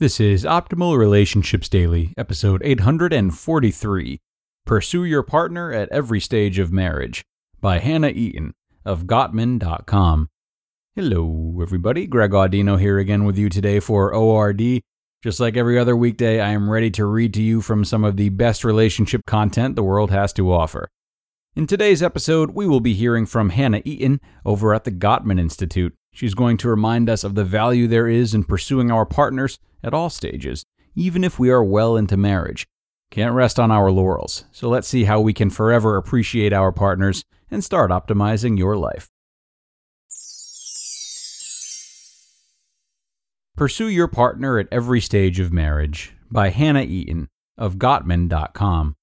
This is Optimal Relationships Daily, episode 843 Pursue Your Partner at Every Stage of Marriage by Hannah Eaton of Gottman.com. Hello, everybody. Greg Audino here again with you today for ORD. Just like every other weekday, I am ready to read to you from some of the best relationship content the world has to offer. In today's episode, we will be hearing from Hannah Eaton over at the Gottman Institute. She's going to remind us of the value there is in pursuing our partners at all stages, even if we are well into marriage. Can't rest on our laurels, so let's see how we can forever appreciate our partners and start optimizing your life. Pursue Your Partner at Every Stage of Marriage by Hannah Eaton of Gottman.com.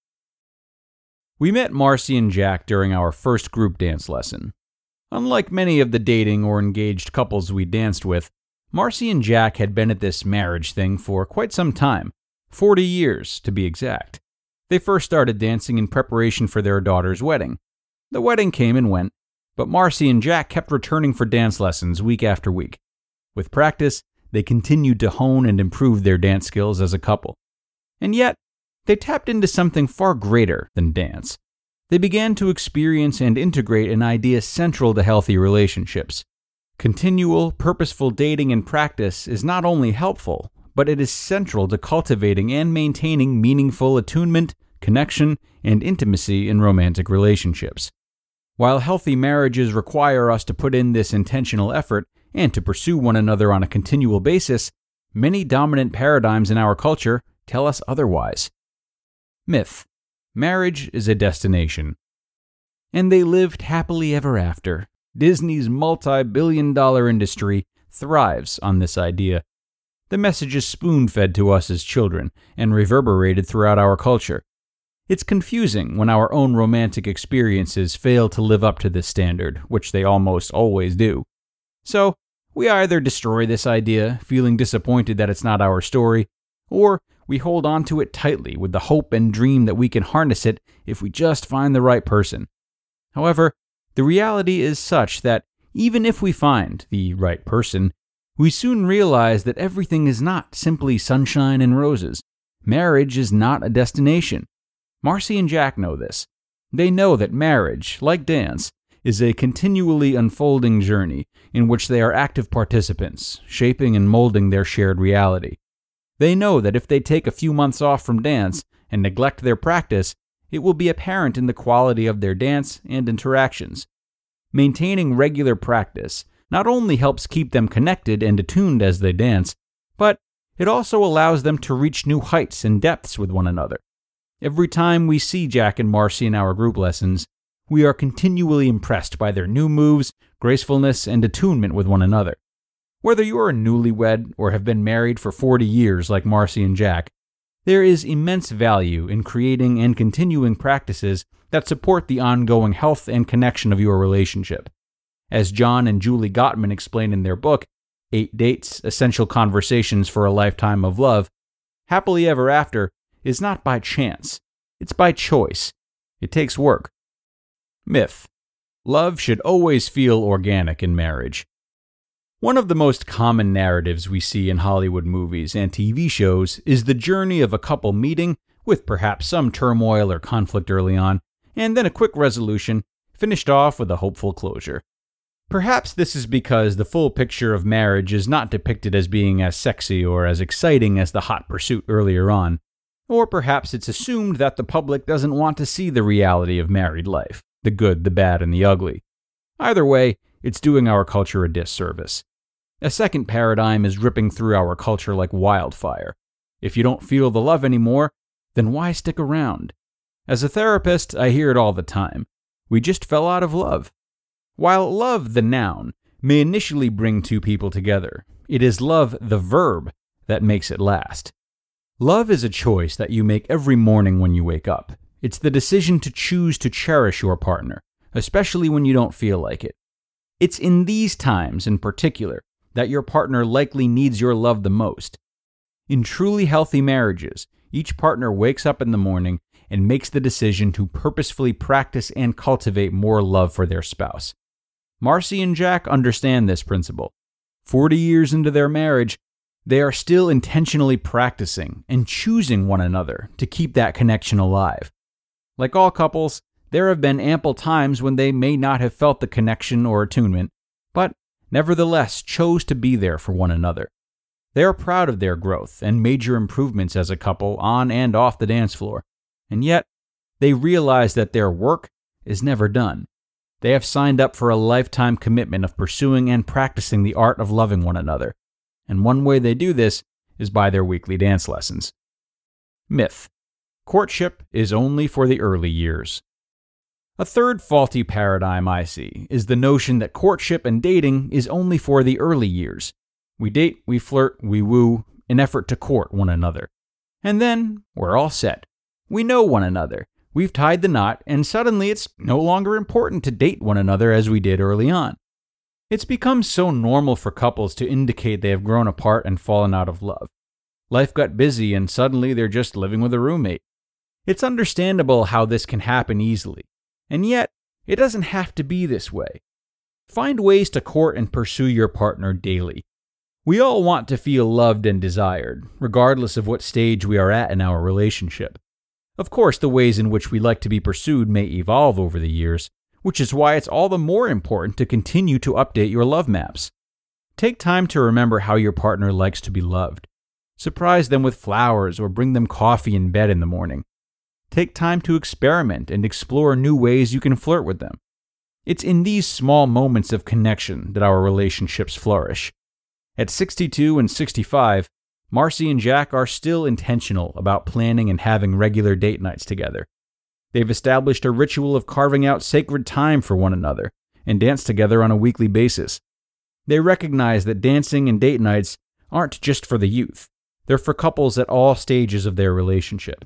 We met Marcy and Jack during our first group dance lesson. Unlike many of the dating or engaged couples we danced with, Marcy and Jack had been at this marriage thing for quite some time 40 years, to be exact. They first started dancing in preparation for their daughter's wedding. The wedding came and went, but Marcy and Jack kept returning for dance lessons week after week. With practice, they continued to hone and improve their dance skills as a couple. And yet, they tapped into something far greater than dance. They began to experience and integrate an idea central to healthy relationships. Continual, purposeful dating and practice is not only helpful, but it is central to cultivating and maintaining meaningful attunement, connection, and intimacy in romantic relationships. While healthy marriages require us to put in this intentional effort and to pursue one another on a continual basis, many dominant paradigms in our culture tell us otherwise. Myth Marriage is a destination. And they lived happily ever after. Disney's multi billion dollar industry thrives on this idea. The message is spoon fed to us as children and reverberated throughout our culture. It's confusing when our own romantic experiences fail to live up to this standard, which they almost always do. So, we either destroy this idea, feeling disappointed that it's not our story, or we hold on to it tightly with the hope and dream that we can harness it if we just find the right person. However, the reality is such that even if we find the right person, we soon realize that everything is not simply sunshine and roses. Marriage is not a destination. Marcy and Jack know this. They know that marriage, like dance, is a continually unfolding journey in which they are active participants, shaping and molding their shared reality. They know that if they take a few months off from dance and neglect their practice, it will be apparent in the quality of their dance and interactions. Maintaining regular practice not only helps keep them connected and attuned as they dance, but it also allows them to reach new heights and depths with one another. Every time we see Jack and Marcy in our group lessons, we are continually impressed by their new moves, gracefulness, and attunement with one another. Whether you are a newlywed or have been married for 40 years like Marcy and Jack, there is immense value in creating and continuing practices that support the ongoing health and connection of your relationship. As John and Julie Gottman explain in their book, Eight Dates Essential Conversations for a Lifetime of Love, happily ever after is not by chance, it's by choice. It takes work. Myth Love should always feel organic in marriage. One of the most common narratives we see in Hollywood movies and TV shows is the journey of a couple meeting, with perhaps some turmoil or conflict early on, and then a quick resolution, finished off with a hopeful closure. Perhaps this is because the full picture of marriage is not depicted as being as sexy or as exciting as the hot pursuit earlier on. Or perhaps it's assumed that the public doesn't want to see the reality of married life the good, the bad, and the ugly. Either way, it's doing our culture a disservice. A second paradigm is ripping through our culture like wildfire. If you don't feel the love anymore, then why stick around? As a therapist, I hear it all the time. We just fell out of love. While love, the noun, may initially bring two people together, it is love, the verb, that makes it last. Love is a choice that you make every morning when you wake up. It's the decision to choose to cherish your partner, especially when you don't feel like it. It's in these times, in particular, that your partner likely needs your love the most. In truly healthy marriages, each partner wakes up in the morning and makes the decision to purposefully practice and cultivate more love for their spouse. Marcy and Jack understand this principle. 40 years into their marriage, they are still intentionally practicing and choosing one another to keep that connection alive. Like all couples, there have been ample times when they may not have felt the connection or attunement, nevertheless chose to be there for one another. They are proud of their growth and major improvements as a couple on and off the dance floor, and yet they realize that their work is never done. They have signed up for a lifetime commitment of pursuing and practicing the art of loving one another, and one way they do this is by their weekly dance lessons. Myth Courtship is only for the early years. A third faulty paradigm I see is the notion that courtship and dating is only for the early years. We date, we flirt, we woo, in effort to court one another. And then we're all set. We know one another. We've tied the knot, and suddenly it's no longer important to date one another as we did early on. It's become so normal for couples to indicate they have grown apart and fallen out of love. Life got busy, and suddenly they're just living with a roommate. It's understandable how this can happen easily. And yet, it doesn't have to be this way. Find ways to court and pursue your partner daily. We all want to feel loved and desired, regardless of what stage we are at in our relationship. Of course, the ways in which we like to be pursued may evolve over the years, which is why it's all the more important to continue to update your love maps. Take time to remember how your partner likes to be loved. Surprise them with flowers or bring them coffee in bed in the morning. Take time to experiment and explore new ways you can flirt with them. It's in these small moments of connection that our relationships flourish. At 62 and 65, Marcy and Jack are still intentional about planning and having regular date nights together. They've established a ritual of carving out sacred time for one another and dance together on a weekly basis. They recognize that dancing and date nights aren't just for the youth, they're for couples at all stages of their relationship.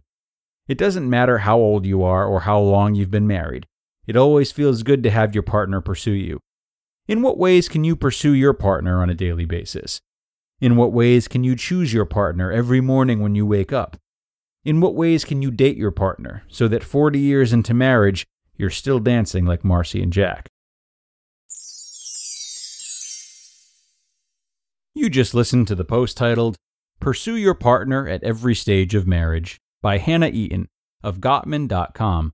It doesn't matter how old you are or how long you've been married. It always feels good to have your partner pursue you. In what ways can you pursue your partner on a daily basis? In what ways can you choose your partner every morning when you wake up? In what ways can you date your partner so that 40 years into marriage, you're still dancing like Marcy and Jack? You just listened to the post titled, Pursue Your Partner at Every Stage of Marriage by Hannah Eaton of Gottman.com.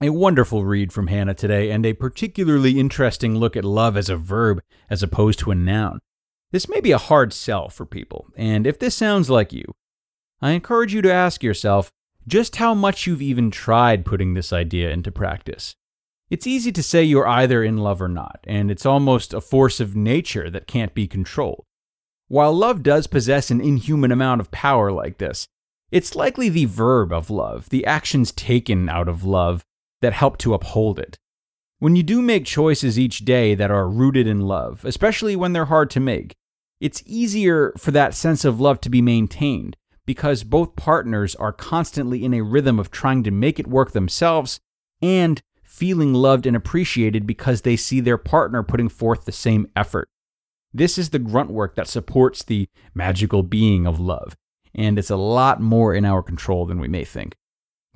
A wonderful read from Hannah today, and a particularly interesting look at love as a verb as opposed to a noun. This may be a hard sell for people, and if this sounds like you, I encourage you to ask yourself just how much you've even tried putting this idea into practice. It's easy to say you're either in love or not, and it's almost a force of nature that can't be controlled. While love does possess an inhuman amount of power like this, it's likely the verb of love, the actions taken out of love, that help to uphold it. When you do make choices each day that are rooted in love, especially when they're hard to make, it's easier for that sense of love to be maintained because both partners are constantly in a rhythm of trying to make it work themselves and feeling loved and appreciated because they see their partner putting forth the same effort. This is the grunt work that supports the magical being of love and it's a lot more in our control than we may think.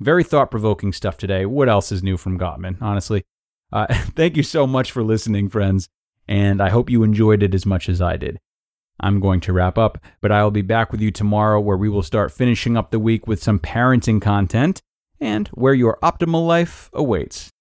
Very thought provoking stuff today. What else is new from Gottman, honestly? Uh, thank you so much for listening, friends, and I hope you enjoyed it as much as I did. I'm going to wrap up, but I will be back with you tomorrow where we will start finishing up the week with some parenting content and where your optimal life awaits.